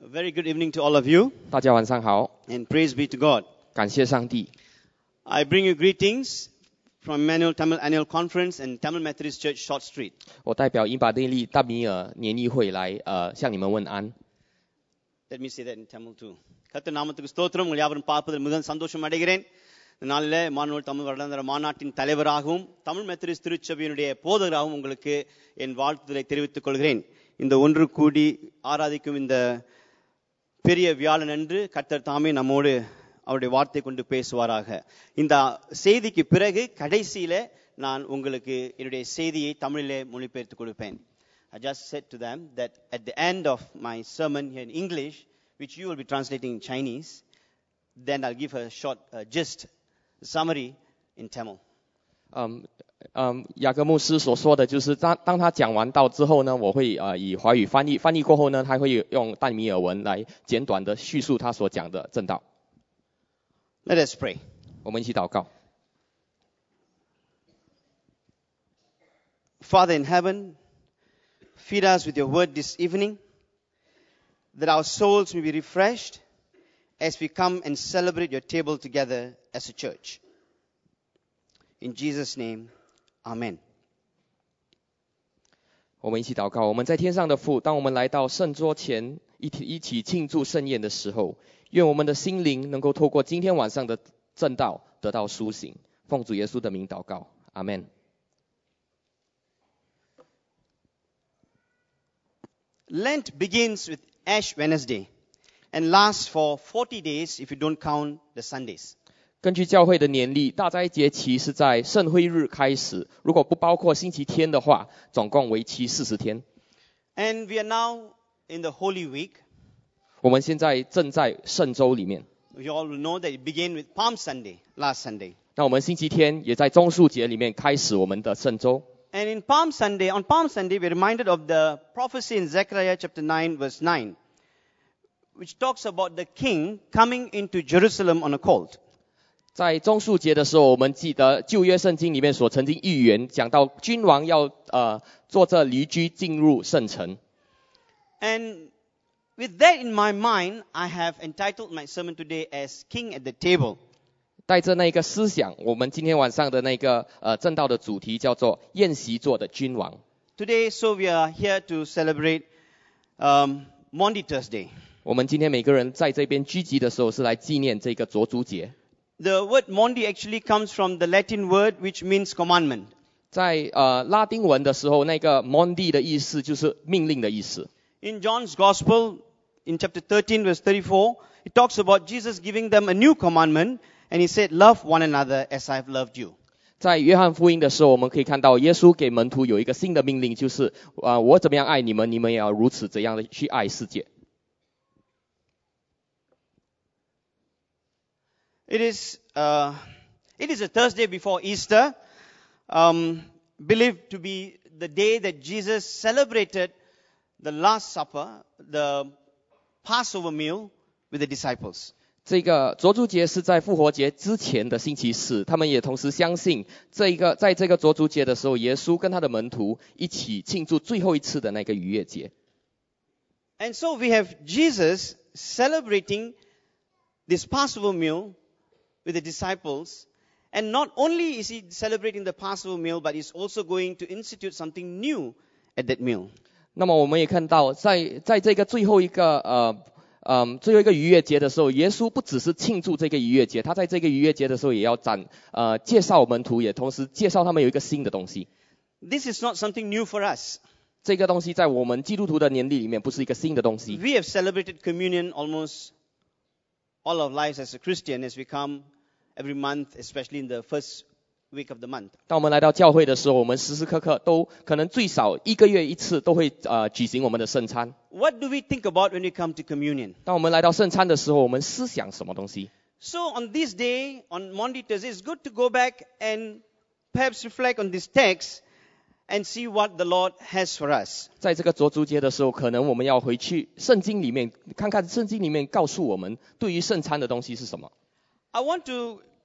A very good evening to all of you, 大家晚上好， and praise be to God. 感谢上帝。 I bring you greetings from Emmanuel Tamil Annual Conference and Tamil Methodist Church, Short Street. 我代表英巴内利大米尔年议会来呃向你们问安。 Let me say that in Tamil too. கர்த்தர் நாமத்துக்கு ஸ்தோத்திரம் உங்கள் யாவரும் பார்ப்பதில் மிகவும் சந்தோஷம் அடைகிறேன் இந்த நாளில் மாணவர் தமிழ் வருடாந்திர மாநாட்டின் தலைவராகவும் தமிழ் மெத்தடிஸ்ட் திருச்சபையினுடைய போதகராகவும் உங்களுக்கு என் வாழ்த்துதலை தெரிவித்துக் கொள்கிறேன் இந்த ஒன்று கூடி ஆராதிக்கும் இந்த பெரிய வியாழன் அன்று கர்த்தர் தாமே நம்மோடு அவருடைய வார்த்தை கொண்டு பேசுவாராக இந்த செய்திக்கு பிறகு கடைசியில நான் உங்களுக்கு என்னுடைய செய்தியை தமிழிலே மொழிபெயர்த்து கொடுப்பேன் I just said to them that at the end of my sermon here in English, which you will be translating in Chinese, then I'll give a short uh, gist, summary in Tamil. 嗯嗯，雅各牧师所说的就是当当他讲完道之后呢，我会呃以华语翻译，翻译过后呢，他会用淡米尔文来简短的叙述他所讲的正道。 Let us pray. 我们一起祷告。 Father in heaven, feed us with your word this evening, that our souls may be refreshed as we come and celebrate your table together as a church. In Jesus' name, Amen. 我们一起祷告。我们在天上的父，当我们来到圣桌前一起一起庆祝盛宴的时候，愿我们的心灵能够透过今天晚上的正道得到苏醒。奉主耶稣的名祷告，阿门。 Lent begins with Ash Wednesday and lasts for 40 days if you don't count the Sundays. 根据教会的年历，大斋节期是在圣灰日开始，如果不包括星期天的话，总共为期四十天。 And we are now in the Holy Week. 我们现在正在圣周里面， You all will know that it began with Palm Sunday, last Sunday. 那我们星期天也在棕树节里面开始我们的圣周。 And in Palm Sunday, on Palm Sunday, we're reminded of the prophecy in Zechariah chapter 9, verse 9, which talks about the king coming into Jerusalem on a colt. 在中树节的时候，我们记得旧约圣经里面所曾经预言讲到君王要呃坐着驴驹进入圣城。And with that in my mind, I have entitled my sermon today as King at the Table. 带着那个思想，我们今天晚上的那个呃正道的主题叫做宴席座的君王。Today, so we are here to celebrate um, Maundy Thursday. 我们今天每个人在这边聚集的时候，是来纪念这个卓族节。the word Maundy actually comes from the Latin word which means commandment. 在呃拉丁文的时候，那个 Maundy 的意思就是命令的意思。In John's Gospel, in chapter 13, verse 34, it talks about Jesus giving them a new commandment, and he said, "Love one another as I've loved you." 在约翰福音的时候，我们可以看到耶稣给门徒有一个新的命令，就是啊、呃，我怎么样爱你们，你们也要如此怎样的去爱世界。It is, uh, it is a Thursday before Easter, um, believed to be the day that Jesus celebrated the Last Supper, the Passover meal with the disciples. 这个卓族节是在复活节之前的星期四，他们也同时相信这一个在这个卓族节的时候，耶稣跟他的门徒一起庆祝最后一次的那个逾越节。 And so we have Jesus celebrating this Passover meal with the disciples. And not only is he celebrating the Passover meal, but he's also going to institute something new at that meal. 那么我们也看到在，在这个最后一个呃嗯最后一个逾越节的时候，耶稣不只是庆祝这个逾越节，他在这个逾越节的时候也要展呃介绍门徒，也同时介绍他们有一个新的东西。 This is not something new for us. 这个东西在我们基督徒的年历里面不是一个新的东西。 We have celebrated communion almost all our lives as a Christian as we come every month, especially in the first week of the month. 当我们来到教会的时候，我们时时刻刻都可能最少一个月一次都会呃举行我们的圣餐。What do we think about when we come to communion? 当我们来到圣餐的时候，我们思想什么东西？So on this day, on Maundy, Thursday, it's good to go back and perhaps reflect on this text and see what the Lord has for us. 在这个卓足节的时候，可能我们要回去圣经里面看看圣经里面告诉我们对于圣餐的东西是什么。I want to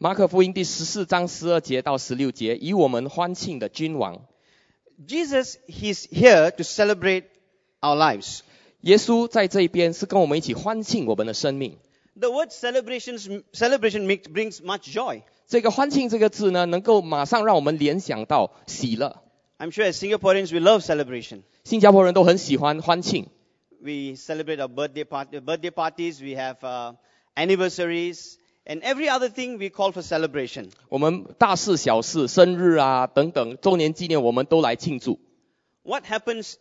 马可福音第十四章十二节到十六节，以我们欢庆的君王。 Jesus, He's here to celebrate our lives. 耶稣在这一边是跟我们一起欢庆我们的生命。 The word celebrations, celebration makes, brings much joy. 这个欢庆这个字呢，能够马上让我们联想到喜乐。 I'm sure as Singaporeans, we love celebration. 新加坡人都很喜欢欢庆， We celebrate our birthday, part- birthday parties, we have uh, anniversaries, and every other thing we call for celebration. 我们大事小事、生日啊等等周年纪念，我们都来庆祝。 What happens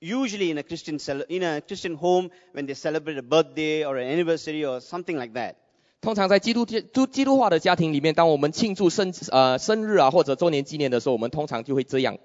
usually in a Christian cele- in a Christian home when they celebrate a birthday or an anniversary or something like that? 通常在基督基督基督化的家庭里面，当我们庆祝生呃生日啊或者周年纪念的时候，我们通常就会这样。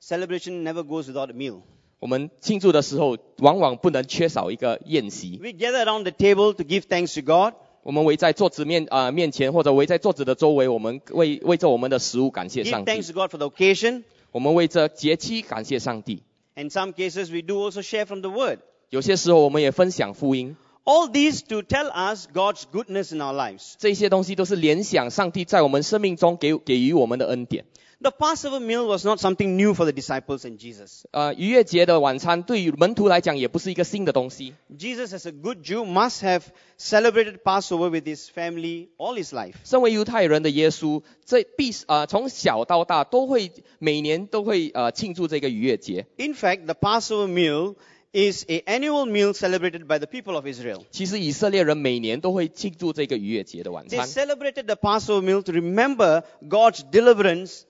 Celebration never goes without a meal. 我们庆祝的时候，往往不能缺少一个宴席。 We gather around the table to give thanks to God. 我们围在桌子面啊、呃面前，或者围在桌子的周围，我们为为着我们的食物感谢 Give thanks 帝。to God for the occasion. 我们为着节期感谢上帝。In some cases, we do also share from the Word. 有些时候我们也分享福音，All these to tell us God's goodness in our lives. 这些东西都是联想上帝在我们生命中给给予我们的恩典。The Passover meal was not something new for the disciples and Jesus. 呃，逾越节的晚餐对于门徒来讲也不是一个新的东西。 Jesus, as a good Jew, must have celebrated Passover with his family all his life. 身为犹太人的耶稣，这必呃从小到大都会每年都会呃庆祝这个逾越节。 In fact, the Passover meal is a annual meal celebrated by the people of Israel. 其实以色列人每年都会庆祝这个逾越节的晚 They 餐。 celebrated the Passover meal to remember God's deliverance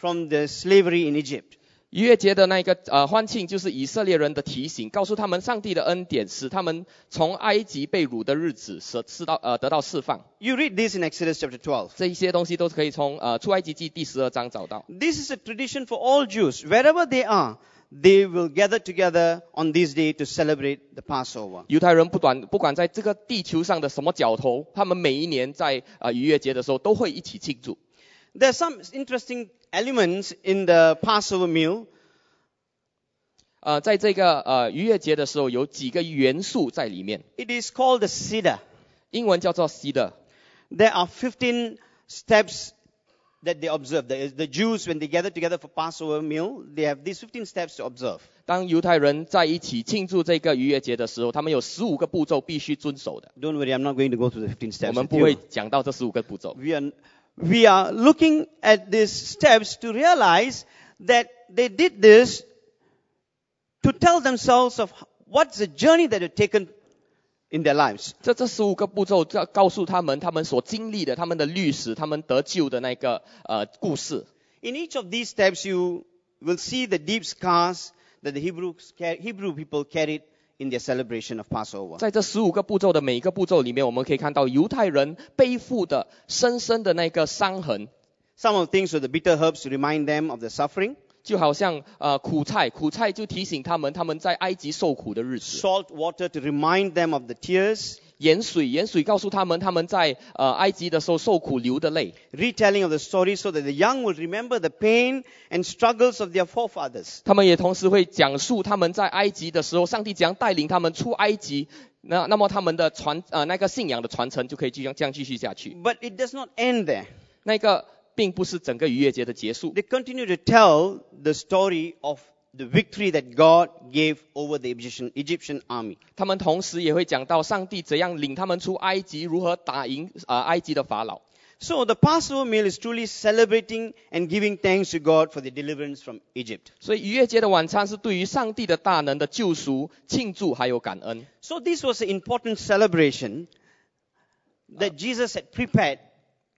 from the slavery in Egypt. 逾越节的那个呃欢庆，就是以色列人的提醒，告诉他们上帝的恩典，使他们从埃及被掳的日子得释到呃得到释放。You read this in Exodus chapter 12. 这一些东西都是可以从呃出埃及记第十二章找到。This is a tradition for all Jews. Wherever they are, they will gather together on this day to celebrate the Passover. 犹太人不管不管在这个地球上的什么角头，他们每一年在呃逾越节的时候都会一起庆祝。There are some interesting elements in the Passover meal. 呃，在这个呃逾越节的时候，有几个元素在里面。It is called the Seder. 英文叫做 Seder。There are fifteen steps that they observe. The, the Jews, when they gather together for Passover meal, they have these 15 steps to observe. 当犹太人在一起庆祝这个逾越节的时候，他们有十五个步骤必须遵守的。Don't worry, I'm not going to go through the 15 steps. 我们不会 are we are looking at these steps to realize that they did this to tell themselves of what's the journey that they've taken in their lives. 这这十五个步骤，要告诉他们他们所经历的、他们的历史、他们得救的那个呃故事。 In each of these steps, you will see the deep scars that the Hebrews, ca- Hebrew people carried in their celebration of Passover. 在这十五个步骤的每一个步骤里面，我们可以看到犹太人背负的深深的那个伤痕， Some of the things were the bitter herbs to remind them of the suffering. 就好像呃苦菜，苦菜就提醒他们他们在埃及受苦的日子； Salt water to remind them of the tears. 盐水，盐水告诉他们他们在呃埃及的时候受苦流的泪。 Retelling of the story so that the young will remember the pain and struggles of their forefathers. 他们也同时会讲述他们在埃及的时候，上帝怎样带领他们出埃及。那那么他们的传呃那个信仰的传承就可以这样这样继续下去。 But it does not end there. 那个并不是整个逾越节的结束， They continue to tell the story of the victory that God gave over the Egyptian, Egyptian army. 他们同时也会讲到上帝怎样领他们出埃及，如何打赢呃埃及的法老。 So the Passover meal is truly celebrating and giving thanks to God for the deliverance from Egypt. 所以逾越节的晚餐是对于上帝的大能的救赎庆祝还有感恩。 So this was an important celebration that Jesus had prepared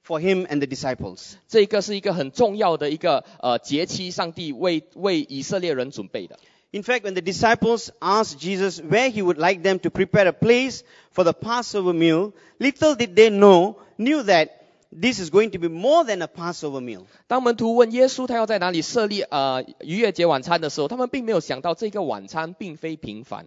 for him and the disciples. 这个是一个很重要的一个呃节期，上帝为为以色列人准备的。 In fact, when the disciples asked Jesus where he would like them to prepare a place for the Passover meal, little did they know, knew that this is going to be more than a Passover meal. 当门徒问耶稣他要在哪里设立呃逾越节晚餐的时候，他们并没有想到这个晚餐并非平凡。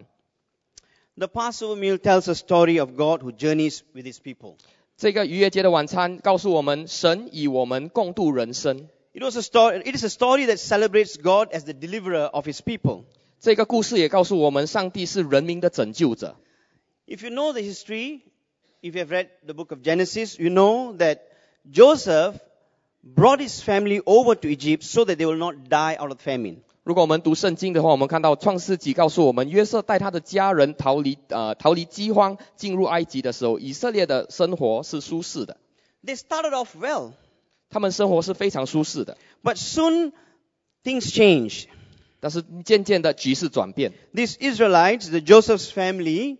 The Passover meal tells a story of God who journeys with his people. 这个逾越节的晚餐告诉我们，神与我们共度人生。 It was a story, it is a story that celebrates God as the deliverer of his people. 这个故事也告诉我们，上帝是人民的拯救者。 If you know the history, if you have read the book of Genesis, you know that Joseph brought his family over to Egypt so that they will not die out of famine. 如果我们读圣经的话，我们看到创世纪告诉我们，约瑟带他的家人逃离呃逃离饥荒，进入埃及的时候，以色列的生活是舒适的，They started off well, 他们生活是非常舒适的。but soon things changed. 但是渐渐的局势转变，These Israelites, the Joseph's family,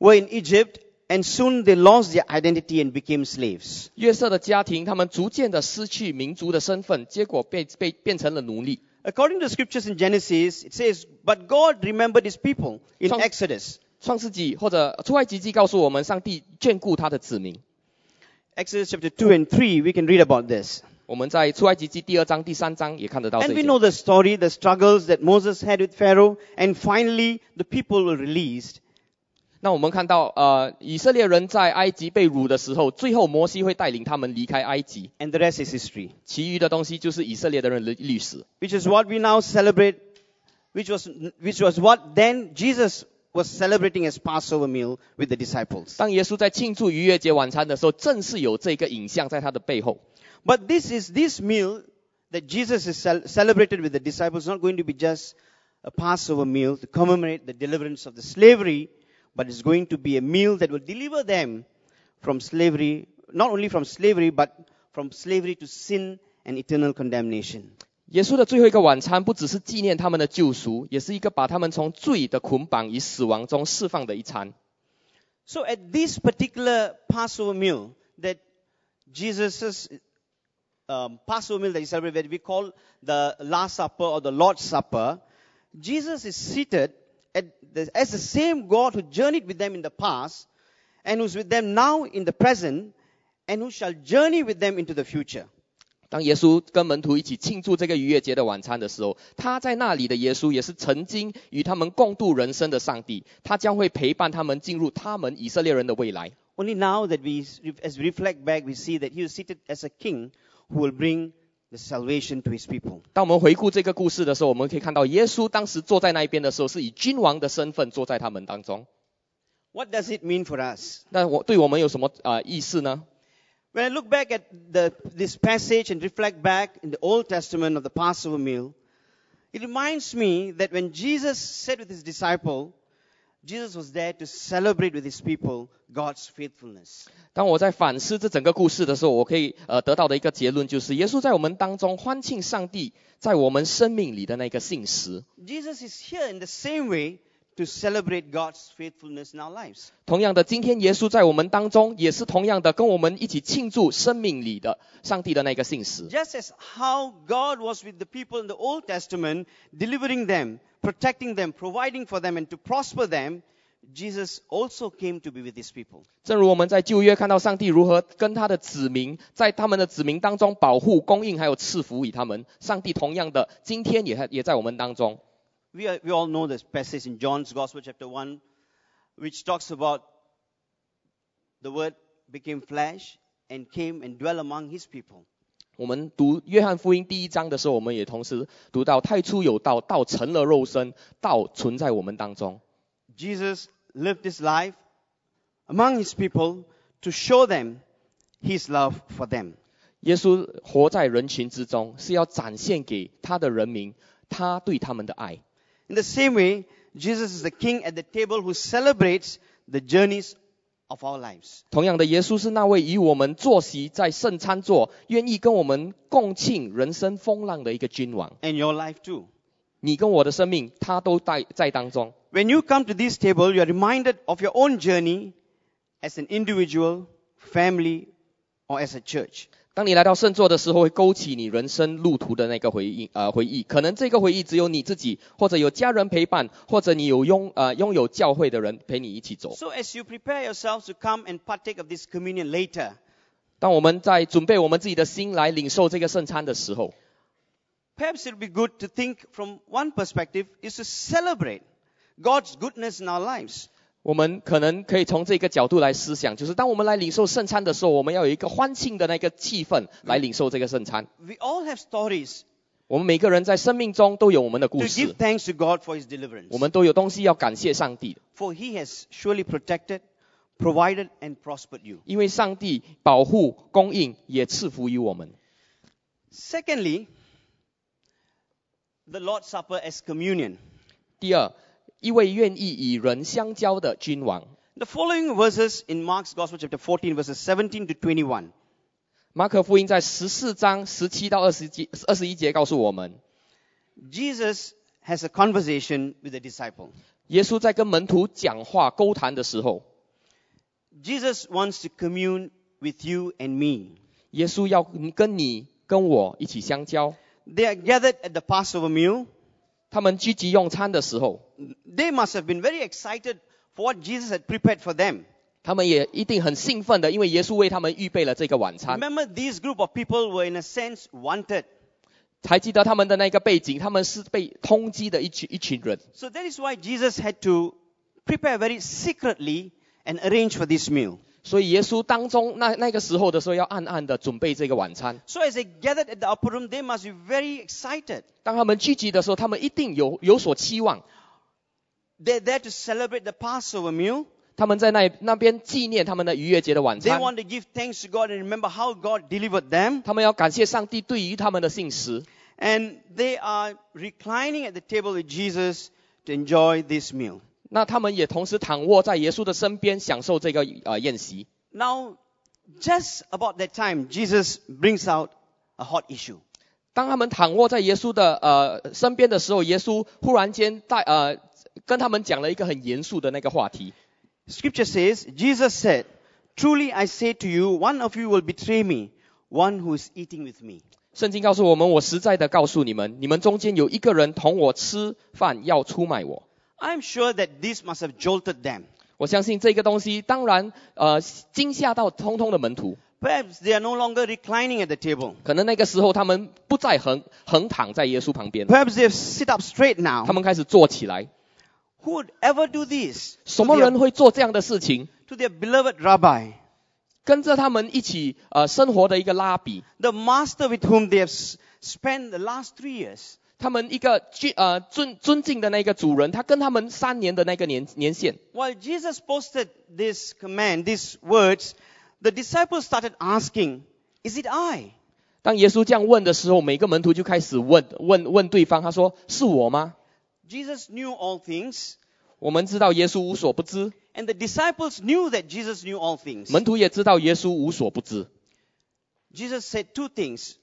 were in Egypt and soon they lost their identity and became slaves. 约瑟的家庭他们逐渐的失去民族的身份，结果被被变成了奴隶。According to the scriptures in Genesis, it says, But God remembered his people in Some- Exodus. 创世纪或者出埃及记告诉我们，上帝眷顾他的子民。 Exodus chapter 2 and 3, we can read about this. 我们在出埃及记第二章、第三章也看得到这 And we 些。 know the story, the struggles that Moses had with Pharaoh, and finally the people were released. 那我们看到，呃，以色列人在埃及被掳的时候，最后摩西会带领他们离开埃及， And the rest is history. 其余的东西就是以色列的人的历史。 Which is what we now celebrate, which was, which was what then Jesus was celebrating as Passover meal with the disciples. 当耶稣在庆祝逾越节晚餐的时候，正是有这个影像在他的背后。 But this is, this meal that Jesus is cel- celebrated with the disciples not going to be just a Passover meal to commemorate the deliverance of the slavery, but it's going to be a meal that will deliver them from slavery, not only from slavery, but from slavery to sin and eternal condemnation. 耶稣的最后一个晚餐，不只是纪念他们的救赎，也是一个把他们从罪的捆绑与死亡中释放的一餐。 So at this particular Passover meal that Jesus' um, Passover meal that he celebrated, that we call the Last Supper or the Lord's Supper, Jesus is seated at the, as the same God who journeyed with them in the past and who's with them now in the present and who shall journey with them into the future. 当耶稣跟门徒一起庆祝这个逾越节的晚餐的时候，他在那里的耶稣也是曾经与他们共度人生的上帝，他将会陪伴他们进入他们以色列人的未来。 Only now that we, as we reflect back, we see that he is seated as a king who will bring the salvation to his people. 当我们回顾这个故事的时候，我们可以看到耶稣当时坐在那一边的时候，是以君王的身份坐在他们当中。 What does it mean for us? 那我对我们有什么呃意思呢？ When I look back at the, this passage and reflect back in the Old Testament of the Passover meal, it reminds me that when Jesus said with his disciple, Jesus was there to celebrate with his people God's faithfulness. 当我在反思这整个故事的时候，我可以呃得到的一个结论就是，耶稣在我们当中欢庆上帝在我们生命里的那个信实。Jesus is here in the same way to celebrate God's faithfulness in our lives. 同样的，今天耶稣在我们当中也是同样的，跟我们一起庆祝生命里的上帝的那个信实。Just as how God was with the people in the Old Testament, delivering them, protecting them, providing for them, and to prosper them, Jesus also came to be with his people. 正如我们在旧约看到上帝如何跟他的子民，在他们的子民当中保护、供应还有赐福于他们，上帝同样的今天也也在我们当中。We, are, we all know this passage in John's Gospel, chapter 1, which talks about the Word became flesh and came and dwelt among His people. 我们读约翰福音第一章的时候，我们也同时读到太初有道，道成了肉身，道存在我们当中。 Jesus lived His life among His people to show them His love for them. 耶稣活在人群之中，是要展现给他的人民他对他们的爱。 In the same way, Jesus is the King at the table who celebrates the journeys of our lives. 同样的，耶稣是那位与我们坐席在圣餐座，愿意跟我们共庆人生风浪的一个君王。 And your life too. 你跟我的生命，他都在在当中。 When you come to this table, you are reminded of your own journey as an individual, family, or as a church. 当你来到圣座的时候，会勾起你人生路途的那个回忆，呃，回忆。可能这个回忆只有你自己，或者有家人陪伴，或者你有拥呃拥有教会的人陪你一起走。So as you prepare yourselves to come and partake of this communion later, 当我们在准备我们自己的心来领受这个圣餐的时候，perhaps it would be good to think from one perspective is to celebrate God's goodness in our lives. 我们可能可以从这个角度来思想，就是当我们来领受圣餐的时候，我们要有一个欢庆的那个气氛来领受这个圣餐。We all have stories 我们每个人在生命中都有我们的 to 故 give 事，thanks to God for His deliverance. 我们都有东西要感谢上帝，For He has surely protected, provided, and prospered you. 因为上帝保护、供应也赐福于我们。Secondly, the Lord's Supper as communion. 第二，一位愿意与人相交的君王。 The following verses in Mark's Gospel, chapter 14, verses 17 to 21. 马可福音在十四章十七到二十节二十一节告诉我们， Jesus has a conversation with a disciple. 耶稣在跟门徒讲话沟谈的时候， Jesus wants to commune with you and me. 耶稣要跟你跟我一起相交。 They are gathered at the Passover meal. 他们聚集用餐的时候， They must have been very excited for what Jesus had prepared for them. 他们也一定很兴奋的，因为耶稣为他们预备了这个晚餐。 Remember, these group of people were in a sense wanted. 还记得他们的那个背景，他们是被通缉的一群一群人， So that is why Jesus had to prepare very secretly and arrange for this meal. 所以耶稣当中那那个时候的时候，要暗暗的准备这个晚餐。 So as they gathered at the upper room, they must be very excited. 当他们聚集的时候，他们一定有有所期望。 They're there to celebrate the Passover meal. 他们在那那边纪念他们的逾越节的晚 They 餐， want to give thanks to God and remember how God delivered them. 他们要感谢上帝对于他们的信实。 And they are reclining at the table with Jesus to enjoy this meal. 那他们也同时躺卧在耶稣的身边，享受这个呃宴席。Now, just about that time, Jesus brings out a hot issue. 当他们躺卧在耶稣的呃身边的时候，耶稣忽然间带呃跟他们讲了一个很严肃的那个话题。Scripture says, Jesus said, Truly I say to you, one of you will betray me, one who is eating with me. 圣经告诉我们，我实在的告诉你们，你们中间有一个人同我吃饭，要出卖我。I'm sure that this must have jolted them. 我相信这个东西，当然呃惊吓到通通的门徒。 Perhaps they are no longer reclining at the table. 可能那个时候他们不再横横躺在耶稣旁边， Perhaps they have sit up straight 他 now. 们开始坐起来。 Who would ever do this 什 to 么 their, 人会做这样的事情？ to their beloved rabbi, 跟着他们一起呃生活的一个拉比， the master with whom they have s- spent the last three years? 他们一个尊呃尊尊敬的那个主人，他跟他们三年的那个年年限。While Jesus posted this command, these words, the disciples started asking, Is it I? 当耶稣这样问的时候，每个门徒就开始问问问对方，他说：“是我吗 Jesus knew all things,？” 我们知道耶稣无所不知，and the disciples knew that Jesus knew all things. 门徒也知道耶稣无所不知。Jesus said two things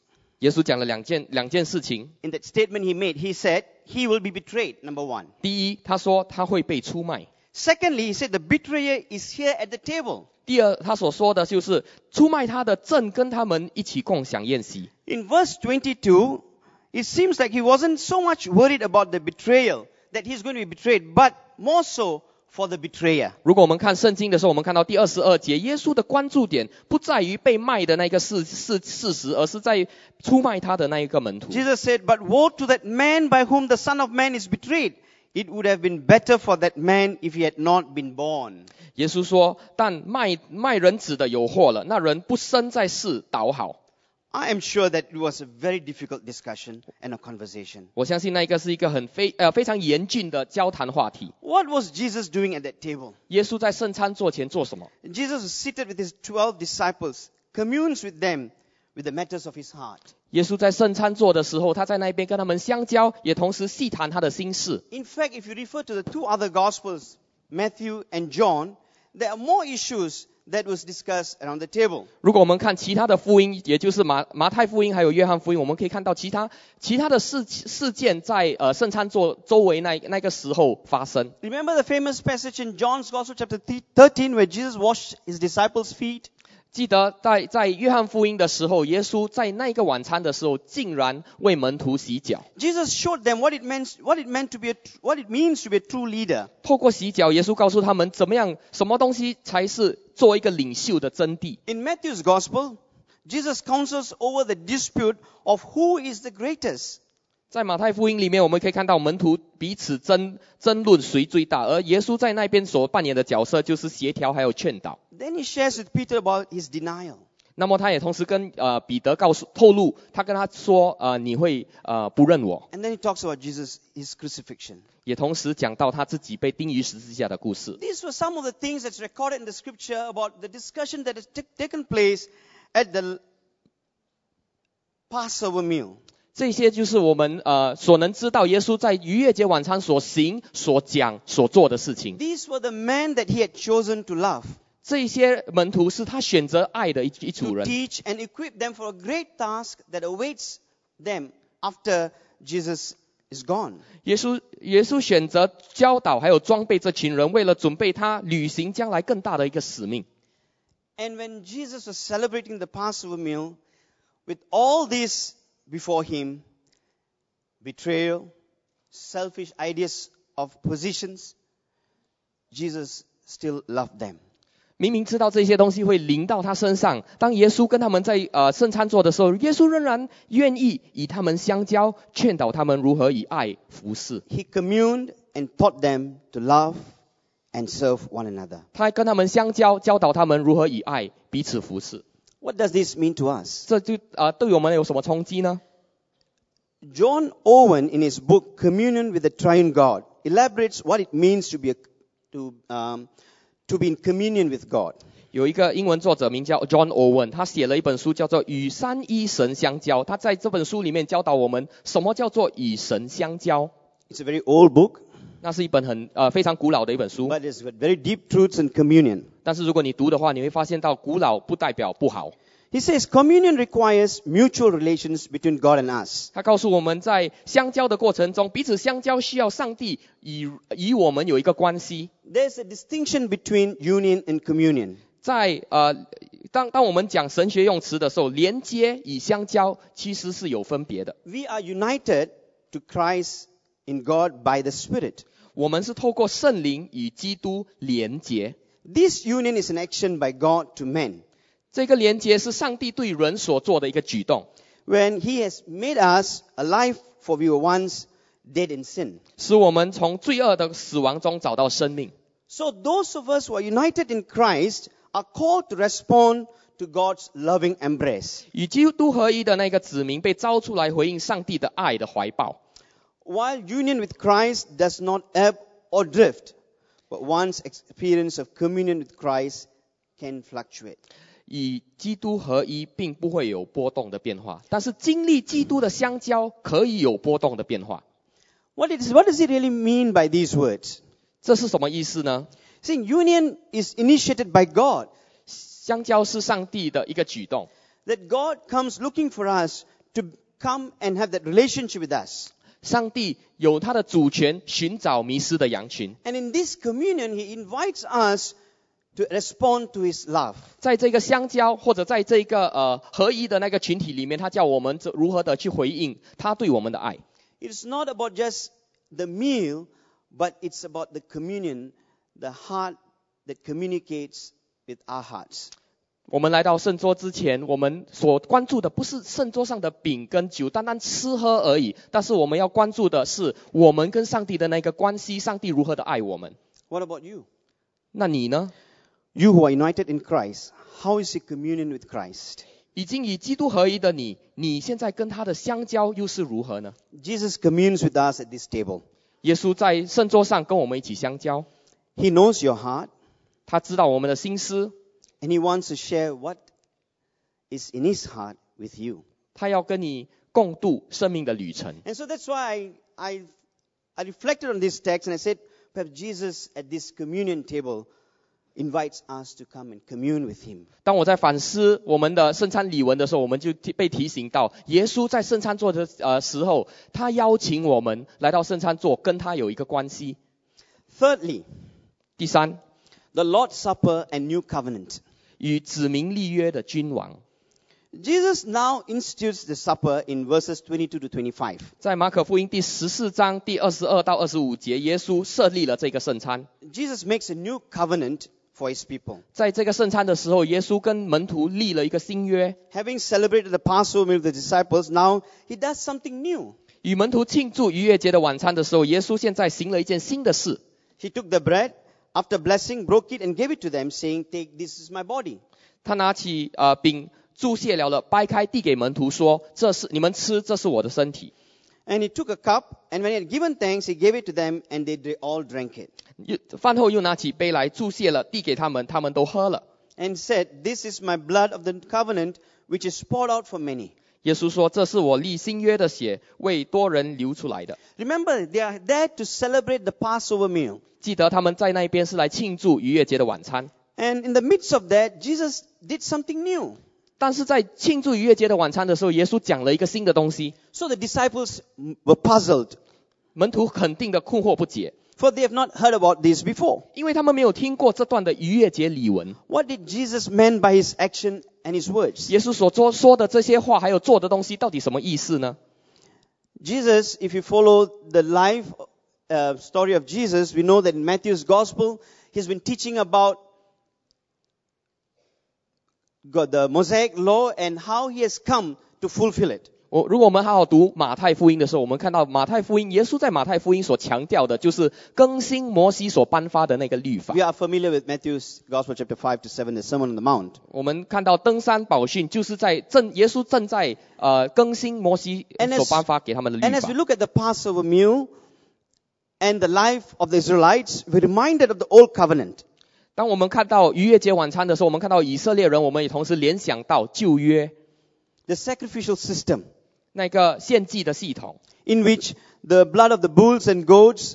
耶稣讲了两件两件事情。 in that statement he made. He said, He will be betrayed, number one. 第一，他说他会被出卖； Secondly, he said, The betrayer is here at the table. 第二，他所说的就是出卖他的正跟他们一起共享宴席。 In verse 22, it seems like he wasn't so much worried about the betrayal, that he's going to be betrayed, but more so for the betrayer. 如果我们看圣经的时候，我们看到第二十二节，耶稣的关注点不在于被卖的那个事事事实，而是在出卖他的那一个门徒。Jesus said, But woe to that man by whom the Son of Man is betrayed. It would have been better for that man if he had not been born. 耶稣说：“但卖卖人子的有祸了，那人不生在世，倒好。I am sure that it was a very difficult discussion and a conversation. ”我相信那一个是一个很非呃非常严峻的交谈话题。 What was Jesus doing at that table? 耶稣在圣餐座前做什么？ Jesus was seated with his 12 disciples, communes with them with the matters of his heart. 耶稣在圣餐座的时候，他在那边跟他们相交，也同时细谈他的心事。 In fact, if you refer to the two other gospels, Matthew and John, there are more issues that was discussed around the table. 如果我们看其他的福音，也就是马马太福音还有约翰福音，我们可以看到其他其他的事事件在呃圣餐座周围那那个时候发生。 Remember the famous passage in John's Gospel, chapter 13, where Jesus washed his disciples' feet? 记得在在约翰福音的时候，耶稣在那个晚餐的时候，竟然为门徒洗脚。 Jesus showed them what it meant, what it meant to be, a, tr- what it means to be a true leader. 透过洗脚，耶稣告诉他们怎么样，什么东西才是做一个领袖的真谛。 In Matthew's gospel, Jesus counsels over the dispute of who is the greatest. 在马太福音里面，我们可以看到门徒彼此争争论谁最大，而耶稣在那边所扮演的角色就是协调还有劝导。 Then he shares with Peter about his denial. 那么他也同时跟呃彼得告诉透露，他跟他说呃你会呃不认我， And then he talks about Jesus, his crucifixion. 也同时讲到他自己被钉于十字架的故事。 These were some of the things that's recorded in the scripture about the discussion that has t- taken place at the Passover meal. 这些就是我们呃所能知道耶稣在逾越节晚餐所行、所讲、所做的事情。 These were the men that he had chosen to love, 这些门徒是他选择爱的一一组 to 人， teach and equip them for a great task that awaits them after Jesus is gone. 耶稣耶稣选择教导还有装备这群人，为了准备他履行将来更大的一个使命。 And when Jesus was celebrating the Passover meal, with all this before him betrayal, selfish ideas of positions Jesus still loved them. 明明知道这些东西会临到他身上，当耶稣跟他们在呃圣餐做的时候，耶稣仍然愿意与他们相交，劝导他们如何以爱服侍。He communed and taught them to love and serve one another. 他还跟他们相交，教导他们如何以爱彼此服侍。What does this mean to us? 这就呃对我们有什么冲击呢？ John Owen, in his book Communion with the Triune God, elaborates what it means to be, a, to, um, to be in communion with God. 有一个英文作者名叫 John Owen，他写了一本书叫做《与三一神相交》。他在这本书里面教导我们什么叫做与神相交。 It's a very old book, 那是一本很呃非常古老的一本书， but it's got very deep truths in communion. 但是如果你读的话，你会发现到古老不代表不好。 He says communion requires mutual relations between God and us. 他告诉我们在相交的过程中，彼此相交需要上帝与与我们有一个关系。 There's a distinction between union and communion. 在呃，当当我们讲神学用词的时候，连接与相交其实是有分别的。 We are united to Christ in God by the Spirit. 我们是透过圣灵与基督连结， This union is an action by God to men. 这个连结是上帝对人所做的一个举动， When He has made us alive, for we were once dead in sin. 使我们从罪恶的死亡中找到生命。 So those of us who are united in Christ are called to respond to God's loving embrace. 与基督合一的那个子民被招出来回应上帝的爱的怀抱。 While union with Christ does not ebb or drift, but one's experience of communion with Christ can fluctuate. 与基督合一并不会有波动的变化，但是经历基督的相交可以有波动的变化。 What, it is, what does it really mean by these words? 这是什么意思呢？ Saying union is initiated by God. 相交是上帝的一个举动， That God comes looking for us to come and have that relationship with us. 上帝有他的主权，寻找迷失的羊群。 And in this communion, He invites us to respond to His love. 在这个相交或者在这个呃合一的那个群体里面，他叫我们如何的去回应他对我们的爱。 It's not about just the meal, but it's about the communion, the heart that communicates with our hearts. 我们来到圣桌之前，我们所关注的不是圣桌上的饼跟酒，单单吃喝而已。但是我们要关注的是我们跟上帝的那个关系，上帝如何的爱我们。What about you? 那你呢？You who are united in Christ, how is your communion with Christ? 已经与基督合一的你，你现在跟他的相交又是如何呢？Jesus communes with us at this table. 耶稣在圣桌上跟我们一起相交，He knows your heart 他知道我们的心思，and He wants to share what is in His heart with you. 他要跟你共度生命的旅程。 And so that's why I, I, I reflected on this text and I said, perhaps Jesus at this communion table invites us to come and commune with Him. 当我在反思我们的圣餐礼文的时候，我们就提被提醒到，耶稣在圣餐座的呃时候，他邀请我们来到圣餐座，跟他有一个关系。 Thirdly, 第三， the Lord's Supper and New Covenant. 与子民立约的君王。 Jesus now institutes the supper in verses 22 to 25. 在马可福音第十四章第二十二到二十五节，耶稣设立了这个圣餐。 Jesus makes a new covenant for his people. 在这个圣餐的时候，耶稣跟门徒立了一个新约， Having celebrated the Passover meal with the disciples, now he does something new. 与门徒庆祝逾越节的晚餐的时候，耶稣现在行了一件新的事。 He took the bread, after blessing, broke it and gave it to them, saying, Take, this is my body. 他拿起呃饼，注谢了了，掰开递给门徒说：“这是你们吃，这是我的身体。 And he took a cup, and when he had given thanks, he gave it to them, and they, they all drank it. ”又饭后又拿起杯来注谢了，递给他们，他们都喝了。 And said, This is my blood of the covenant, which is poured out for many. 耶稣说：“这是我立新约的血，为多人流出来的。 Remember, they are there to celebrate the Passover meal. ”记得他们在那边是来庆祝逾越节的晚餐， And in the midst of that, Jesus did something new. 但是在庆祝逾越节的晚餐的时候，耶稣讲了一个新的东西， So the disciples were puzzled, 门徒肯定的困惑不解， for they have not heard about this before. 因为他们没有听过这段的逾越节礼文。 What did Jesus mean by his action and his words? 耶稣所说说的这些话，还有做的东西，到底什么意思呢？ Jesus, if you follow the life uh, story of Jesus, we know that in Matthew's gospel, he's been teaching about God, the Mosaic law and how he has come to fulfill it. 我如果我们好好读马太福音的时候，我们看到马太福音，耶稣在马太福音所强调的就是更新摩西所颁发的那个律法 We。are familiar with Matthew's gospel chapter 5 to 7, the Sermon on the Mount. 我们看到登山宝训，就是在正耶稣正在呃更新摩西 And as- 所颁发给他们的律 And as 法 we。look at the Passover meal and the life of the Israelites, we're reminded of the old covenant. 当我们看到逾越节晚餐的时候，我们看到以色列人，我们也同时联想到旧约 the sacrificial system 那个献祭的系统， in which the blood of the bulls and goats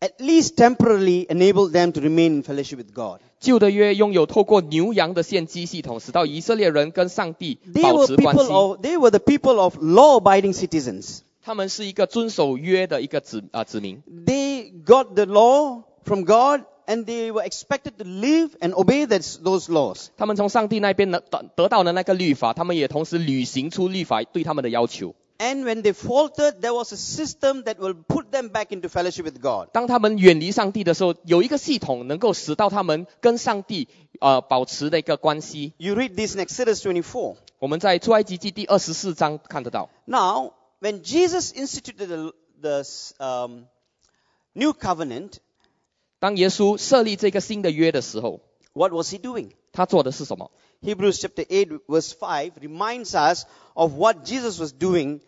at least temporarily enabled them to remain in fellowship with God. 旧的约拥有透过牛羊的献祭系统，使到以色列人跟上帝 They 保 were 持关 people 系。 of, they were the people of law-abiding citizens. 他们是一个遵守约的一个子啊、子民， They got the law from God and they were expected to live and obey that, those laws. 他们从上帝那边得得得到的那个律法，他们也同时履行出律法对他们的要求。 And when they faltered, there was a system that will put them back into fellowship with God. 当他们远离上帝的时候，有一个系统能够使到他们跟上帝呃保持的一个关系。 You read this in Exodus 24. 我们在出埃及记第二十四章看得到， Now, when Jesus instituted the, the um, new covenant, 当耶稣设立这个新的约的时候， what was he doing? 他做的是什么？ Hebrews chapter 8 verse 5 reminds us of what Jesus was doing,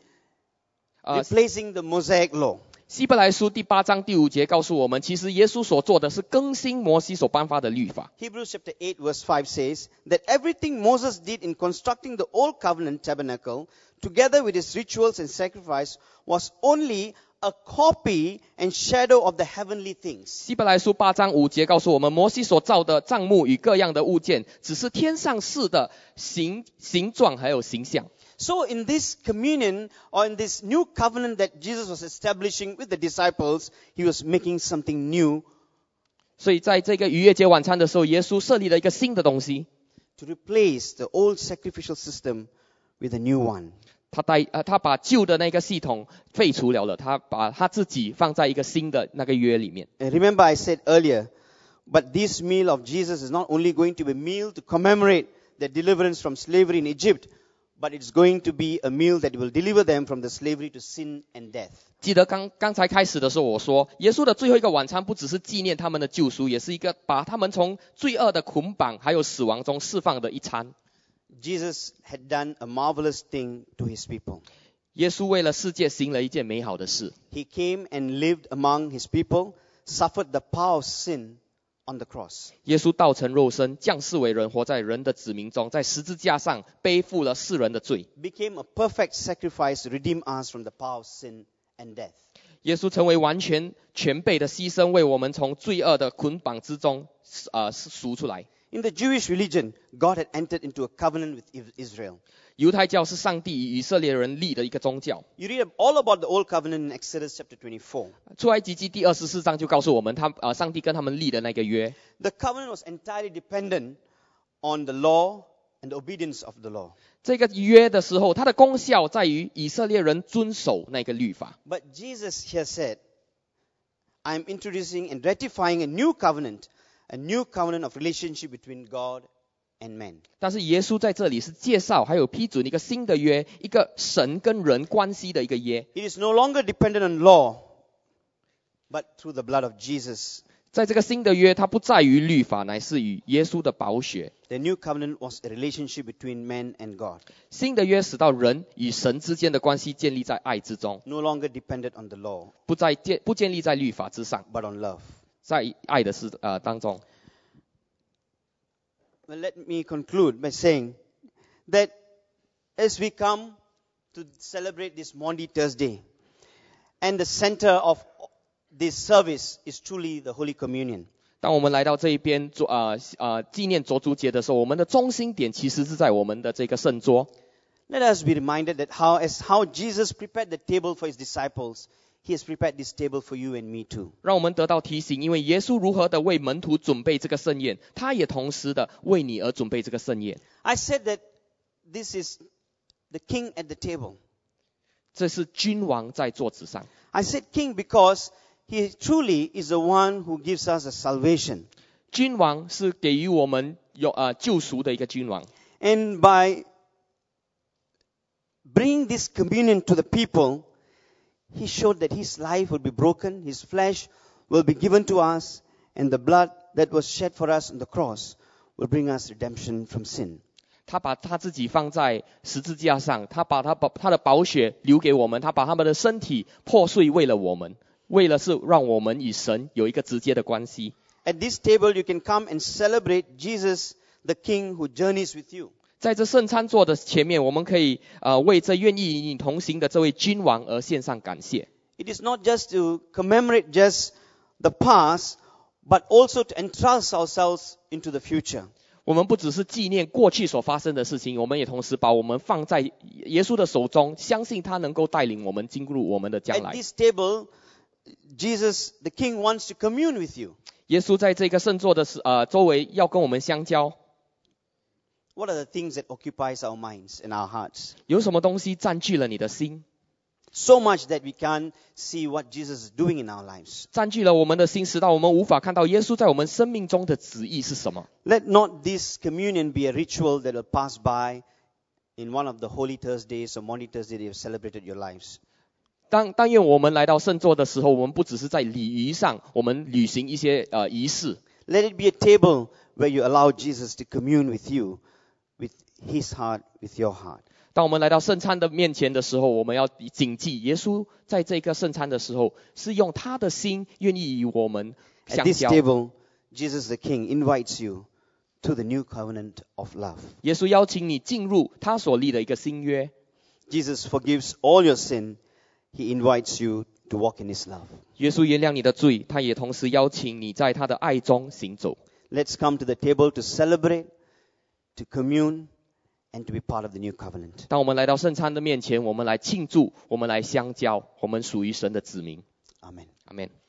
呃， replacing the Mosaic law. 希伯来书第八章第五节告诉我们，其实耶稣所做的是更新摩西所颁发的律法。 Hebrews chapter 8 verse 5 says that everything Moses did in constructing the old covenant tabernacle, together with its rituals and sacrifice, was only a copy and shadow of the heavenly things. 希伯来书八章五节告诉我们，摩西所造的帐幕与各样的物件，只是天上事的形形状还有形象。 So in this communion or in this new covenant that Jesus was establishing with the disciples, he was making something new 所以在这个逾越节晚餐的时候，耶稣设立了一个新的东西， to replace the old sacrificial system with a new one. 他带呃他把旧的那个系统废除了了，他把他自己放在一个新的那个约里面。Remember I said earlier, but this meal of Jesus is not only going to be a meal to commemorate the deliverance from slavery in Egypt, but it's going to be a meal that will deliver them from the slavery to sin and death. 记得刚刚才开始的时候，我说耶稣的最后一个晚餐不只是纪念他们的救赎，也是一个把他们从罪恶的捆绑还有死亡中释放的一餐。Jesus had done a marvelous thing to his people. 耶稣为了世界行了一件美好的事，He came and lived among his people, suffered the power of sin on the cross. 耶稣道成肉身，降世为人，活在人的子民中，在十字架上背负了世人的罪。Became a perfect sacrifice to redeem us from the power of sin and death. 耶稣成为完全全备的牺牲，为我们从罪恶的捆绑之中，呃，赎出来。In the Jewish religion, God had entered into a covenant with I- Israel. 犹太教是上帝与以色列人立的一个宗教。 You read all about the old covenant in Exodus chapter 24. 出埃及记第二十四章就告诉我们，他呃，上帝跟他们立的那个约， The covenant was entirely dependent on the law and the obedience of the law. 这个约的时候，它的功效在于以色列人遵守那个律法。 But Jesus here said, I'm introducing and ratifying a new covenant, a new covenant of relationship between God and man. 但是耶稣在这里是介绍还有批准一个新的约，一个神跟人关系的一个约。 It is no longer dependent on law, but through the blood of Jesus. 在这个新的约，它不在于律法，乃是与耶稣的宝血。 The new covenant was a relationship between man and God, 新的约使到人与神之间的关系建立在爱之中， no longer dependent on the law, 不在建不建立在律法之上， but on love. 在爱的事呃当中。 Well, let me conclude by saying that as we come to celebrate this Maundy Thursday, and the center of this service is truly the Holy Communion. 当我们来到这一边做呃呃纪念卓足节的时候，我们的中心点其实是在我们的这个圣桌。 Let us be reminded that how, as how Jesus prepared the table for his disciples, he has prepared this table for you and me too. 让我们得到提醒，因为耶稣如何的为门徒准备这个盛宴，他也同时的为你而准备这个盛宴。 I said that this is the king at the table. 这是君王在桌子上。 I said king because he truly is the one who gives us a salvation. 君王是给予我们有呃救赎的一个君王。 And by bringing this communion to the people, he showed that his life would be broken, his flesh will be given to us, and the blood that was shed for us on the cross will bring us redemption from sin. 他把他自己放在十字架上，他把他把他的宝血留给我们，他把他们的身体破碎为了我们，为了是让我们与神有一个直接的关系。 At this table, you can come and celebrate Jesus, the King who journeys with you. 在这圣餐座的前面，我们可以呃为这愿意与你同行的这位君王而献上感谢。It is not just to commemorate just the past, but also to entrust ourselves into the future. 我们不只是纪念过去所发生的事情，我们也同时把我们放在耶稣的手中，相信他能够带领我们进入我们的将来 At 来。this table, Jesus, the King, wants to commune with you. 耶稣在这个圣座的时呃周围要跟我们相交，What are the things that occupies our minds and our hearts? 有什么东西占据了你的心？so much that we can't see what Jesus is doing in our lives. let not this communion be a ritual that will pass by in one of the holy Thursdays or Maundy Thursdays that you've celebrated your lives. 当但愿我们来到圣座的时候，我们不只是在礼仪上，我们履行一些呃仪式。Let it be a table where you allow Jesus to commune with you his heart, with your heart. 当我们来到圣餐的面前的时候，我们要谨记，耶稣在这个圣餐的时候，是用他的心愿意与我们 At 相 this 交。 table, Jesus the King invites you to the new covenant of love. 耶稣邀请你进入他所立的一个新约。 Jesus forgives all your sin. He invites you to walk in his love. 耶稣原谅你的罪，他也同时邀请你在他的爱中行走。 Let's come to the table to celebrate, to commune, and to be part of the new covenant. 当我们来到圣餐的面前，我们来庆祝，我们来相交，我们属于神的子民。Amen. 阿门。